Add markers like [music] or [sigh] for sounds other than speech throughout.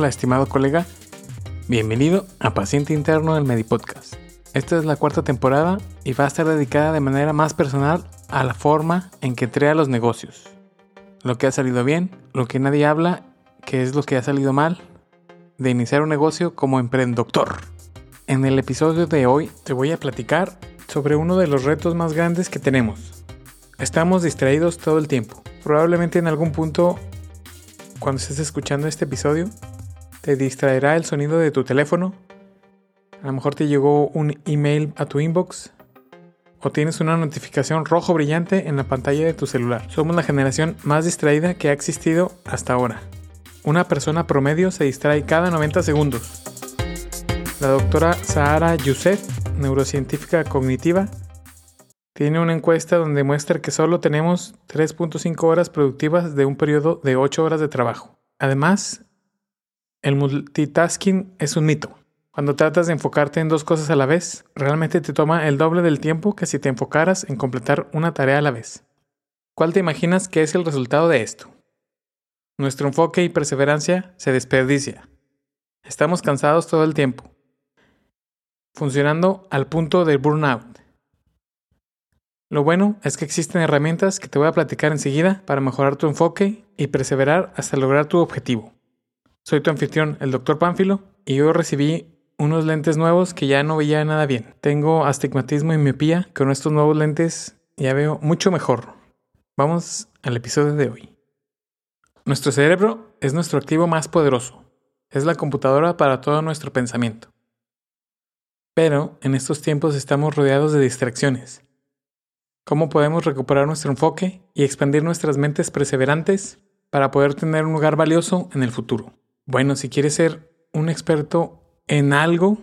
Hola, estimado colega. Bienvenido a Paciente Interno del Medipodcast. Esta es la cuarta temporada y va a estar dedicada de manera más personal a la forma en que entré a los negocios. Lo que ha salido bien, lo que nadie habla, que es lo que ha salido mal, de iniciar un negocio como emprendedor. En el episodio de hoy te voy a platicar sobre uno de los retos más grandes que tenemos. Estamos distraídos todo el tiempo. Probablemente en algún punto, cuando estés escuchando este episodio, te distraerá el sonido de tu teléfono. A lo mejor te llegó un email a tu inbox. O tienes una notificación rojo brillante en la pantalla de tu celular. Somos la generación más distraída que ha existido hasta ahora. Una persona promedio se distrae cada 90 segundos. La doctora Sahara Youssef, neurocientífica cognitiva, tiene una encuesta donde muestra que solo tenemos 3.5 horas productivas de un periodo de 8 horas de trabajo. Además, el multitasking es un mito. Cuando tratas de enfocarte en dos cosas a la vez, realmente te toma el doble del tiempo que si te enfocaras en completar una tarea a la vez. ¿Cuál te imaginas que es el resultado de esto? Nuestro enfoque y perseverancia se desperdicia. Estamos cansados todo el tiempo, funcionando al punto del burnout. Lo bueno es que existen herramientas que te voy a platicar enseguida para mejorar tu enfoque y perseverar hasta lograr tu objetivo. Soy tu anfitrión, el Dr. Pánfilo, y hoy recibí unos lentes nuevos que ya no veía nada bien. Tengo astigmatismo y miopía, con estos nuevos lentes ya veo mucho mejor. Vamos al episodio de hoy. Nuestro cerebro es nuestro activo más poderoso. Es la computadora para todo nuestro pensamiento. Pero en estos tiempos estamos rodeados de distracciones. ¿Cómo podemos recuperar nuestro enfoque y expandir nuestras mentes perseverantes para poder tener un lugar valioso en el futuro? Bueno, si quieres ser un experto en algo,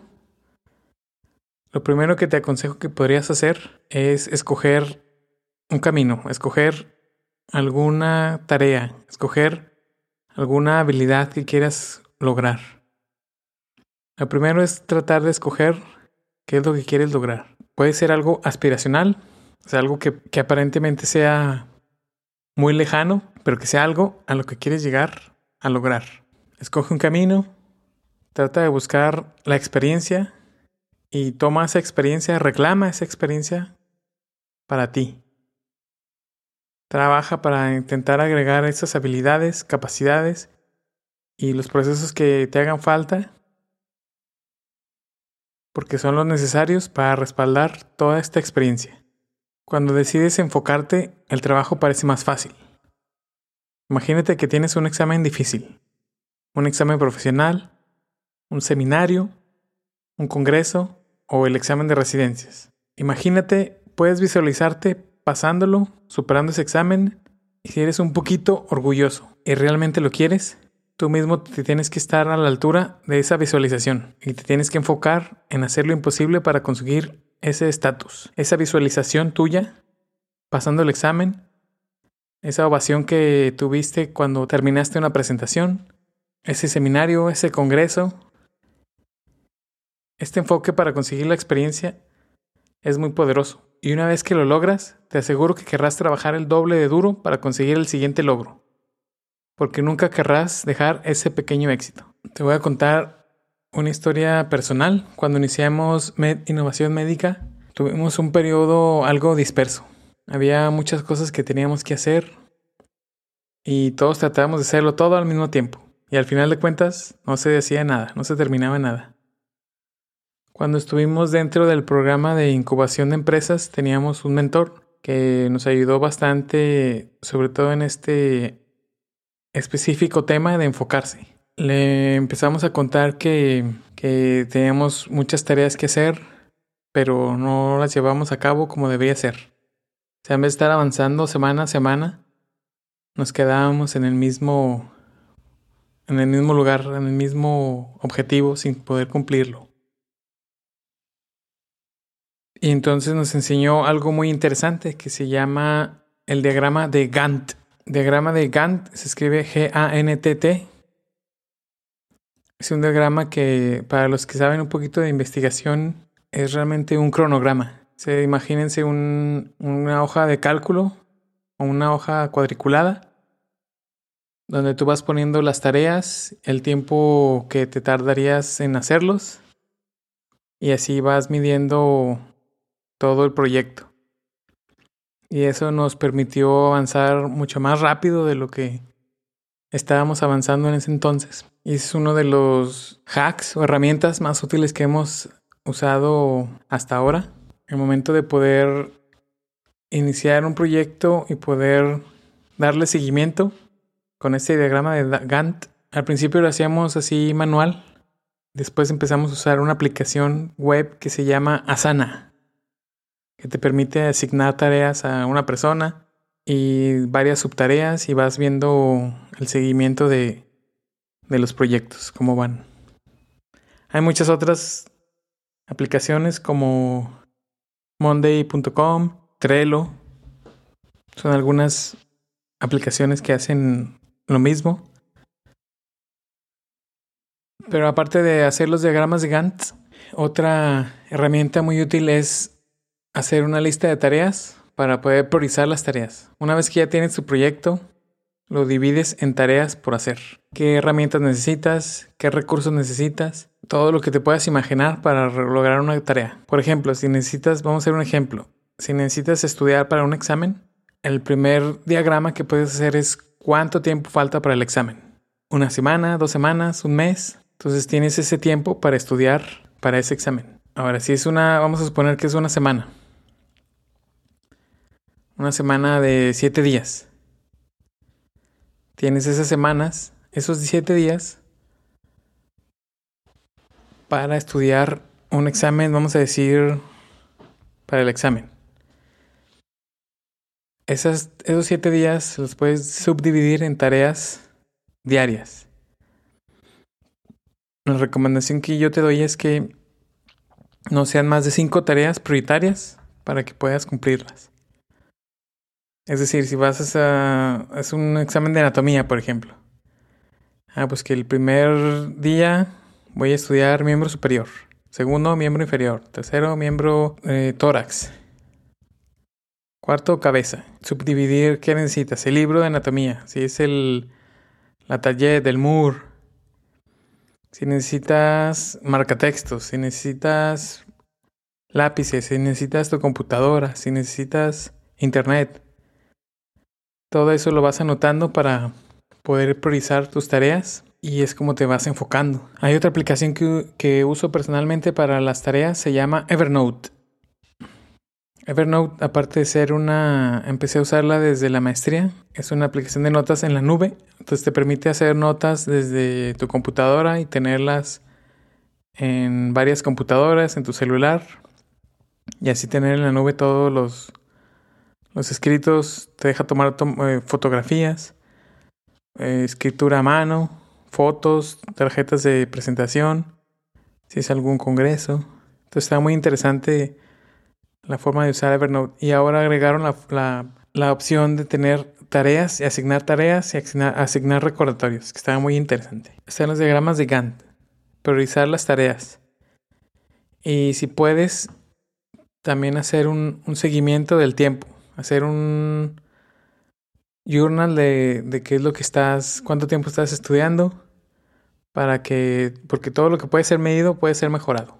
lo primero que te aconsejo que podrías hacer es escoger un camino, escoger alguna tarea, escoger alguna habilidad que quieras lograr. Lo primero es tratar de escoger qué es lo que quieres lograr. Puede ser algo aspiracional, o algo que aparentemente sea muy lejano, pero que sea algo a lo que quieres llegar a lograr. Escoge un camino, trata de buscar la experiencia y toma esa experiencia, reclama esa experiencia para ti. Trabaja para intentar agregar esas habilidades, capacidades y los procesos que te hagan falta porque son los necesarios para respaldar toda esta experiencia. Cuando decides enfocarte, el trabajo parece más fácil. Imagínate que tienes un examen difícil, un examen profesional, un seminario, un congreso o el examen de residencias. Imagínate, puedes visualizarte pasándolo, superando ese examen y si eres un poquito orgulloso y realmente lo quieres, tú mismo te tienes que estar a la altura de esa visualización y te tienes que enfocar en hacer lo imposible para conseguir ese estatus, esa visualización tuya pasando el examen, esa ovación que tuviste cuando terminaste una presentación, ese seminario, ese congreso. Este enfoque para conseguir la experiencia es muy poderoso y una vez que lo logras, te aseguro que querrás trabajar el doble de duro para conseguir el siguiente logro porque nunca querrás dejar ese pequeño éxito. Te voy a contar una historia personal. Cuando iniciamos innovación médica, tuvimos un periodo algo disperso. Había muchas cosas que teníamos que hacer y todos tratábamos de hacerlo todo al mismo tiempo. Y al final de cuentas no se hacía nada, no se terminaba nada. Cuando estuvimos dentro del programa de incubación de empresas teníamos un mentor que nos ayudó bastante, sobre todo en este específico tema de enfocarse. Le empezamos a contar que, que teníamos muchas tareas que hacer, pero no las llevamos a cabo como debería ser. O sea, en vez de estar avanzando semana a semana, nos quedábamos en el mismo en el mismo lugar, en el mismo objetivo sin poder cumplirlo. Y entonces nos enseñó algo muy interesante que se llama el diagrama de Gantt diagrama de Gantt se escribe G-A-N-T-T. Es un diagrama que, para los que saben un poquito de investigación, es realmente un cronograma. Se, imagínense un, una hoja de cálculo o una hoja cuadriculada donde tú vas poniendo las tareas, el tiempo que te tardarías en hacerlos y así vas midiendo todo el proyecto. Y eso nos permitió avanzar mucho más rápido de lo que estábamos avanzando en ese entonces. Y es uno de los hacks o herramientas más útiles que hemos usado hasta ahora. El momento de poder iniciar un proyecto y poder darle seguimiento con este diagrama de Gantt. Al principio lo hacíamos así manual. Después empezamos a usar una aplicación web que se llama Asana, que te permite asignar tareas a una persona y varias subtareas y vas viendo el seguimiento de, de los proyectos, cómo van. Hay muchas otras aplicaciones como monday.com, Trello. Son algunas aplicaciones que hacen lo mismo. Pero aparte de hacer los diagramas de Gantt, otra herramienta muy útil es hacer una lista de tareas para poder priorizar las tareas. Una vez que ya tienes tu proyecto, lo divides en tareas por hacer. ¿Qué herramientas necesitas? ¿Qué recursos necesitas? Todo lo que te puedas imaginar para lograr una tarea. Por ejemplo, si necesitas, vamos a hacer un ejemplo. Si necesitas estudiar para un examen, el primer diagrama que puedes hacer es cuánto tiempo falta para el examen. Una semana, dos semanas, un mes. Entonces tienes ese tiempo para estudiar para ese examen. Ahora, si es una, vamos a suponer que es una semana. Una semana de siete días. Tienes esas semanas, esos siete días, para estudiar un examen, vamos a decir, para el examen. Esos siete días los puedes subdividir en tareas diarias. La recomendación que yo te doy es que no sean más de cinco tareas prioritarias para que puedas cumplirlas. Es decir, si vas a es un examen de anatomía, por ejemplo. Ah, pues que el primer día voy a estudiar miembro superior. Segundo, miembro inferior. Tercero, miembro eh, tórax. Cuarto, cabeza. Subdividir qué necesitas. El libro de anatomía. Si es el la taller del Moore. Si necesitas marcatextos. Si necesitas lápices. Si necesitas tu computadora. Si necesitas internet. Todo eso lo vas anotando para poder priorizar tus tareas y es como te vas enfocando. Hay otra aplicación que, que, uso personalmente para las tareas, se llama Evernote. Evernote, aparte de ser una, empecé a usarla desde la maestría, es una aplicación de notas en la nube, entonces te permite hacer notas desde tu computadora y tenerlas en varias computadoras, en tu celular, y así tener en la nube todos los, los escritos, te deja tomar eh, fotografías, eh, escritura a mano, fotos, tarjetas de presentación, si es algún congreso. Entonces está muy interesante la forma de usar Evernote. Y ahora agregaron la, la, opción de tener tareas y asignar tareas y asignar, asignar recordatorios, que está muy interesante. Están los diagramas de Gantt, priorizar las tareas. Y si puedes, también hacer un seguimiento del tiempo hacer un journal de, de qué es lo que estás, cuánto tiempo estás estudiando, para que, porque todo lo que puede ser medido puede ser mejorado.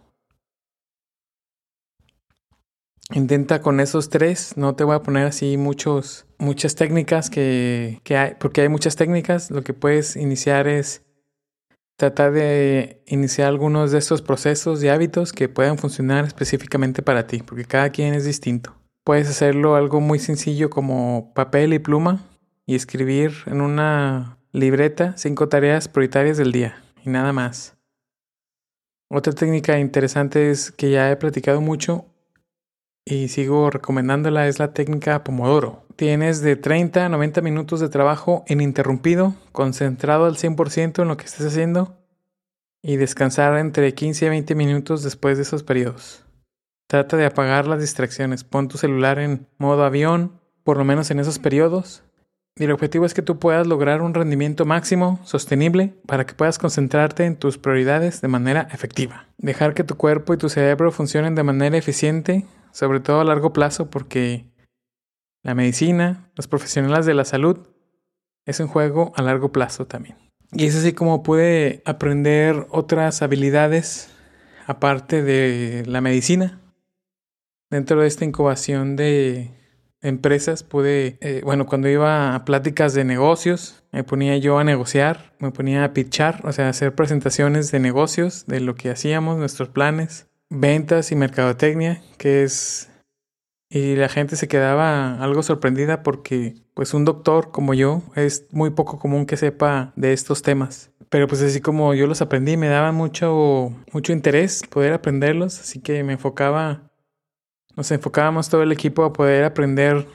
Intenta con esos tres, no te voy a poner así muchos, muchas técnicas que, que hay, porque hay muchas técnicas, lo que puedes iniciar es tratar de iniciar algunos de estos procesos y hábitos que puedan funcionar específicamente para ti, porque cada quien es distinto. Puedes hacerlo algo muy sencillo como papel y pluma y escribir en una libreta cinco tareas prioritarias del día y nada más. Otra técnica interesante es que ya he platicado mucho y sigo recomendándola es la técnica Pomodoro. Tienes de 30 a 90 minutos de trabajo ininterrumpido, concentrado al 100% en lo que estés haciendo y descansar entre 15 y 20 minutos después de esos periodos. Trata de apagar las distracciones. Pon tu celular en modo avión, por lo menos en esos periodos. Y el objetivo es que tú puedas lograr un rendimiento máximo, sostenible, para que puedas concentrarte en tus prioridades de manera efectiva. Dejar que tu cuerpo y tu cerebro funcionen de manera eficiente, sobre todo a largo plazo, porque la medicina, los profesionales de la salud, es un juego a largo plazo también. Y es así como pude aprender otras habilidades aparte de la medicina. Dentro de esta incubación de empresas pude, eh, bueno, cuando iba a pláticas de negocios, me ponía yo a negociar, me ponía a pitchar, o sea, hacer presentaciones de negocios, de lo que hacíamos, nuestros planes, ventas y mercadotecnia, que es... Y la gente se quedaba algo sorprendida porque, pues, un doctor como yo es muy poco común que sepa de estos temas. Pero pues así como yo los aprendí, me daba mucho, mucho interés poder aprenderlos, así que me enfocaba nos enfocábamos todo el equipo a poder aprender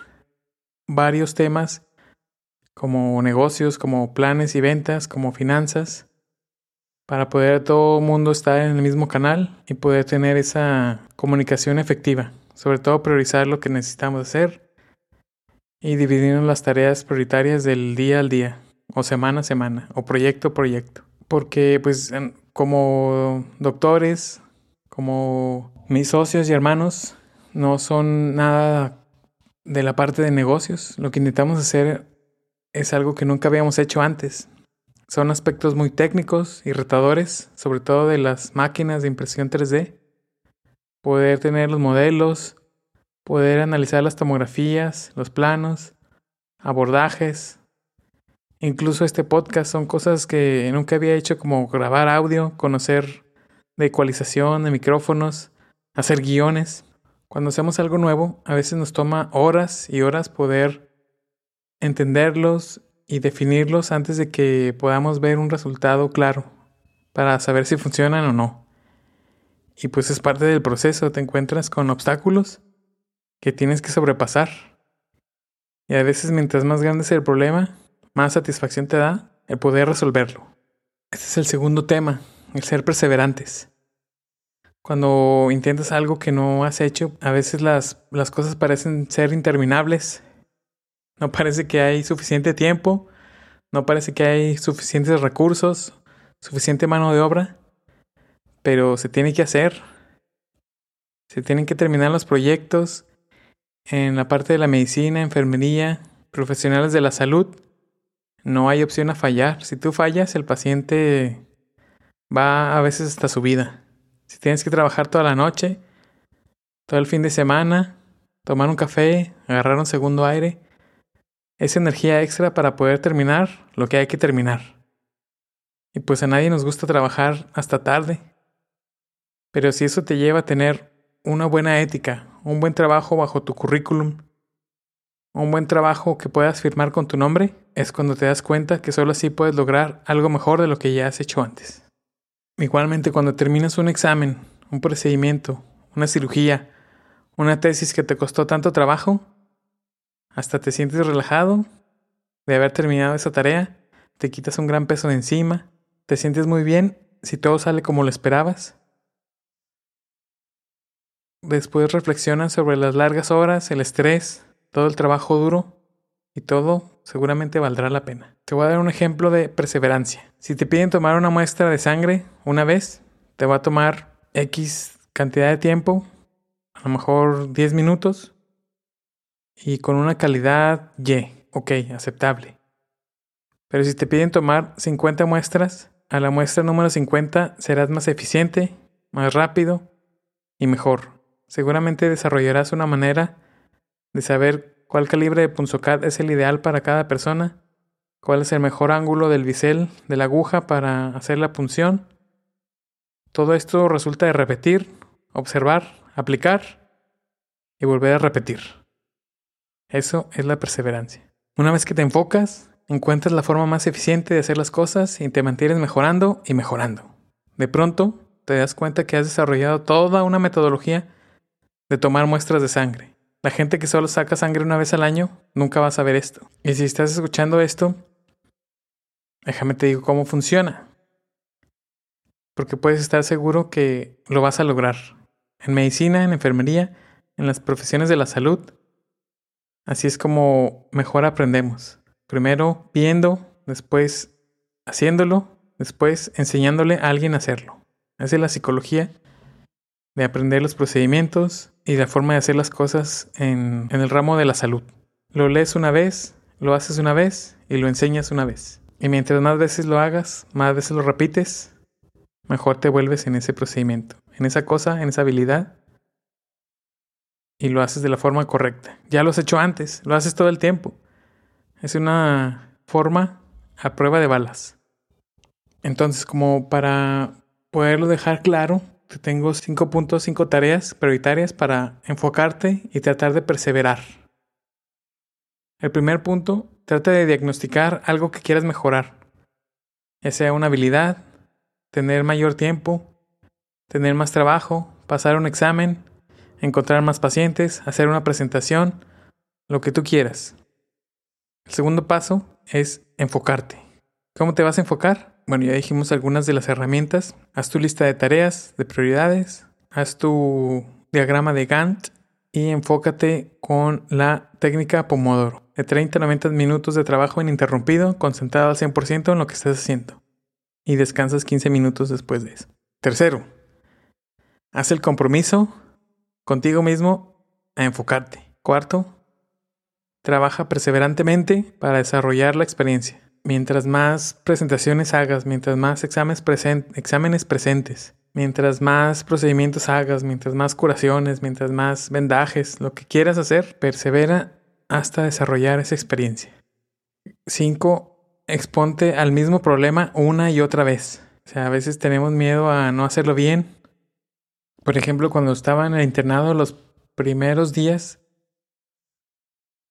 varios temas como negocios, como planes y ventas, como finanzas, para poder todo el mundo estar en el mismo canal y poder tener esa comunicación efectiva. Sobre todo priorizar lo que necesitamos hacer y dividirnos las tareas prioritarias del día al día, o semana a semana, o proyecto a proyecto. Porque pues como doctores, como mis socios y hermanos, no son nada de la parte de negocios. Lo que intentamos hacer es algo que nunca habíamos hecho antes. Son aspectos muy técnicos y retadores, sobre todo de las máquinas de impresión 3D. Poder tener los modelos, poder analizar las tomografías, los planos, abordajes. Incluso este podcast son cosas que nunca había hecho como grabar audio, conocer de ecualización, de micrófonos, hacer guiones. Cuando hacemos algo nuevo, a veces nos toma horas y horas poder entenderlos y definirlos antes de que podamos ver un resultado claro para saber si funcionan o no. Y pues es parte del proceso, te encuentras con obstáculos que tienes que sobrepasar. Y a veces mientras más grande es el problema, más satisfacción te da el poder resolverlo. Este es el segundo tema, el ser perseverantes. Cuando intentas algo que no has hecho, a veces las, las cosas parecen ser interminables. No parece que hay suficiente tiempo, no parece que hay suficientes recursos, suficiente mano de obra, pero se tiene que hacer. Se tienen que terminar los proyectos en la parte de la medicina, enfermería, profesionales de la salud. No hay opción a fallar. Si tú fallas, el paciente va a veces hasta su vida. Si tienes que trabajar toda la noche, todo el fin de semana, tomar un café, agarrar un segundo aire, es energía extra para poder terminar lo que hay que terminar. Y pues a nadie nos gusta trabajar hasta tarde. Pero si eso te lleva a tener una buena ética, un buen trabajo bajo tu currículum, un buen trabajo que puedas firmar con tu nombre, es cuando te das cuenta que solo así puedes lograr algo mejor de lo que ya has hecho antes. Igualmente, cuando terminas un examen, un procedimiento, una cirugía, una tesis que te costó tanto trabajo, hasta te sientes relajado de haber terminado esa tarea, te quitas un gran peso de encima, te sientes muy bien si todo sale como lo esperabas. Después reflexionas sobre las largas horas, el estrés, todo el trabajo duro y todo seguramente valdrá la pena. Te voy a dar un ejemplo de perseverancia. Si te piden tomar una muestra de sangre una vez, te va a tomar X cantidad de tiempo, a lo mejor 10 minutos, y con una calidad Y, ok, aceptable. Pero si te piden tomar 50 muestras, a la muestra número 50 serás más eficiente, más rápido y mejor. Seguramente desarrollarás una manera de saber cuál calibre de punzocat es el ideal para cada persona, cuál es el mejor ángulo del bisel de la aguja para hacer la punción. Todo esto resulta de repetir, observar, aplicar y volver a repetir. Eso es la perseverancia. Una vez que te enfocas, encuentras la forma más eficiente de hacer las cosas y te mantienes mejorando y mejorando. De pronto, te das cuenta que has desarrollado toda una metodología de tomar muestras de sangre la gente que solo saca sangre una vez al año nunca va a saber esto. Y si estás escuchando esto, déjame te digo cómo funciona. Porque puedes estar seguro que lo vas a lograr. En medicina, en enfermería, en las profesiones de la salud. Así es como mejor aprendemos. Primero viendo, después haciéndolo, después enseñándole a alguien a hacerlo. Esa es la psicología de aprender los procedimientos y la forma de hacer las cosas en, el ramo de la salud. Lo lees una vez, lo haces una vez y lo enseñas una vez. Y mientras más veces lo hagas, más veces lo repites, mejor te vuelves en ese procedimiento, en esa cosa, en esa habilidad. Y lo haces de la forma correcta. Ya lo has hecho antes, lo haces todo el tiempo. Es una forma a prueba de balas. Entonces, como para poderlo dejar claro, tengo cinco puntos, cinco tareas prioritarias para enfocarte y tratar de perseverar. El primer punto, trata de diagnosticar algo que quieras mejorar, ya sea una habilidad, tener mayor tiempo, tener más trabajo, pasar un examen, encontrar más pacientes, hacer una presentación, lo que tú quieras. El segundo paso es enfocarte. ¿Cómo te vas a enfocar? Bueno, ya dijimos algunas de las herramientas. Haz tu lista de tareas, de prioridades, haz tu diagrama de Gantt y enfócate con la técnica Pomodoro. De 30 a 90 minutos de trabajo ininterrumpido, concentrado al 100% en lo que estés haciendo. Y descansas 15 minutos después de eso. Tercero, haz el compromiso contigo mismo a enfocarte. Cuarto, trabaja perseverantemente para desarrollar la experiencia. Mientras más presentaciones hagas, mientras más exámenes, exámenes presentes, mientras más procedimientos hagas, mientras más curaciones, mientras más vendajes, lo que quieras hacer, persevera hasta desarrollar esa experiencia. 5. Exponte al mismo problema una y otra vez. O sea, a veces tenemos miedo a no hacerlo bien. Por ejemplo, cuando estaba en el internado los primeros días,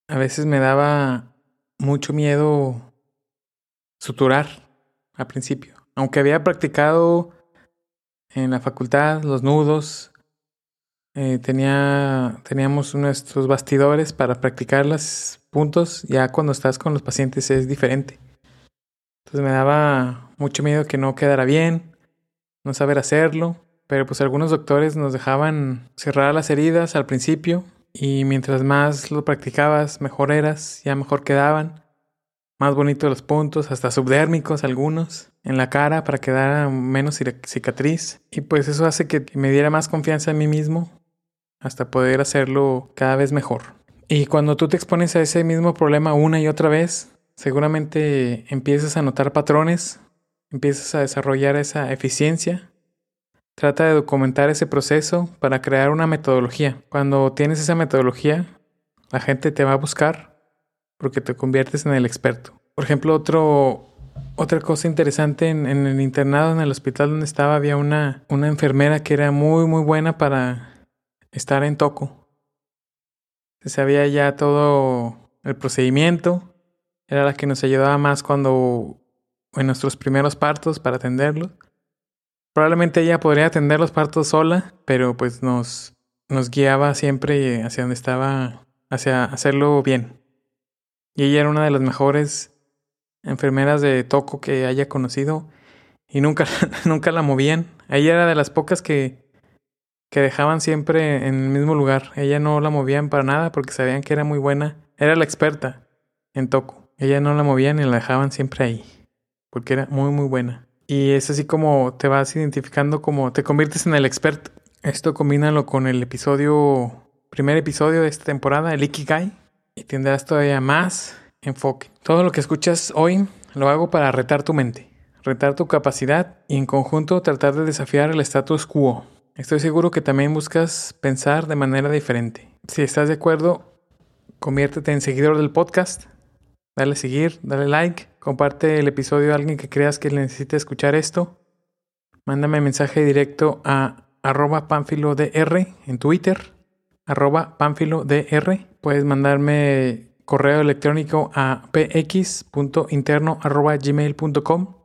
a veces me daba mucho miedo suturar al principio. Aunque había practicado en la facultad los nudos, eh, tenía, teníamos nuestros bastidores para practicar los puntos. Ya cuando estás con los pacientes es diferente. Entonces me daba mucho miedo que no quedara bien, no saber hacerlo. Pero pues algunos doctores nos dejaban cerrar las heridas al principio y mientras más lo practicabas, mejor eras, ya mejor quedaban más bonitos los puntos, hasta subdérmicos algunos, en la cara para que quedara menos cicatriz. Y pues eso hace que me diera más confianza en mí mismo hasta poder hacerlo cada vez mejor. Y cuando tú te expones a ese mismo problema una y otra vez, seguramente empiezas a notar patrones, empiezas a desarrollar esa eficiencia. Trata de documentar ese proceso para crear una metodología. Cuando tienes esa metodología, la gente te va a buscar porque te conviertes en el experto. Por ejemplo, otro, otra cosa interesante en, el internado, en el hospital donde estaba, había una, una enfermera que era muy, muy buena para estar en toco. Se sabía ya todo el procedimiento. Era la que nos ayudaba más cuando en nuestros primeros partos para atenderlos. Probablemente ella podría atender los partos sola, pero pues nos, nos guiaba siempre hacia donde estaba, hacia hacerlo bien. Y ella era una de las mejores enfermeras de toco que haya conocido y nunca, [laughs] nunca la movían. Ella era de las pocas que, que dejaban siempre en el mismo lugar. Ella no la movían para nada porque sabían que era muy buena. Era la experta en toco. Ella no la movían y la dejaban siempre ahí porque era muy muy buena. Y es así como te vas identificando como te conviertes en el experto. Esto combínalo con el episodio, primer episodio de esta temporada, el Ikigai, y tendrás todavía más enfoque. Todo lo que escuchas hoy lo hago para retar tu mente, retar tu capacidad y en conjunto tratar de desafiar el status quo. Estoy seguro que también buscas pensar de manera diferente. Si estás de acuerdo, conviértete en seguidor del podcast. Dale seguir, dale like, comparte el episodio a alguien que creas que necesite escuchar esto. Mándame mensaje directo a arroba pánfilodr en Twitter arroba pánfilodr. Puedes mandarme correo electrónico a px.interno.gmail.com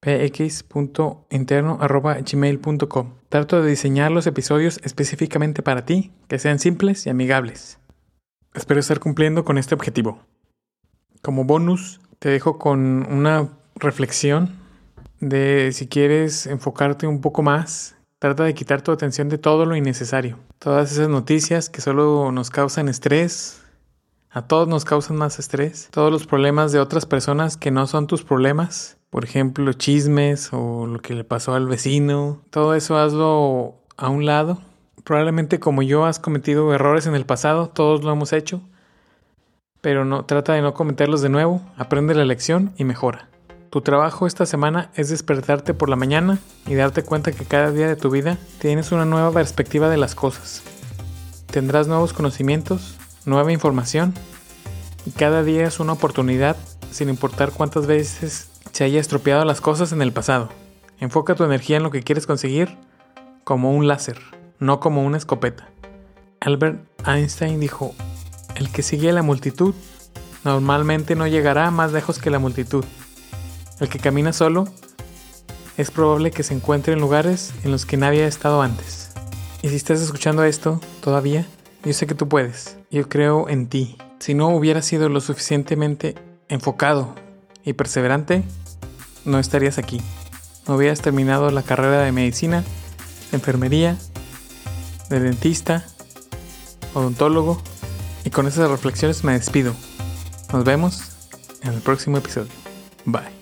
px.interno.gmail.com Trato de diseñar los episodios específicamente para ti, que sean simples y amigables. Espero estar cumpliendo con este objetivo. Como bonus, te dejo con una reflexión de si quieres enfocarte un poco más Trata de quitar tu atención de todo lo innecesario. Todas esas noticias que solo nos causan estrés. A todos nos causan más estrés. Todos los problemas de otras personas que no son tus problemas. Por ejemplo, chismes o lo que le pasó al vecino. Todo eso hazlo a un lado. Probablemente como yo has cometido errores en el pasado. Todos lo hemos hecho. pero no trata de no cometerlos de nuevo, aprende la lección y mejora. Tu trabajo esta semana es despertarte por la mañana y darte cuenta que cada día de tu vida tienes una nueva perspectiva de las cosas. Tendrás nuevos conocimientos, nueva información y cada día es una oportunidad sin importar cuántas veces se haya estropeado las cosas en el pasado. Enfoca tu energía en lo que quieres conseguir como un láser, no como una escopeta. Albert Einstein dijo, el que sigue a la multitud normalmente no llegará más lejos que la multitud. El que camina solo es probable que se encuentre en lugares en los que nadie ha estado antes. Y si estás escuchando esto todavía, yo sé que tú puedes. Yo creo en ti. Si no hubieras sido lo suficientemente enfocado y perseverante, no estarías aquí. No hubieras terminado la carrera de medicina, de enfermería, de dentista, odontólogo. Y con esas reflexiones me despido. Nos vemos en el próximo episodio. Bye.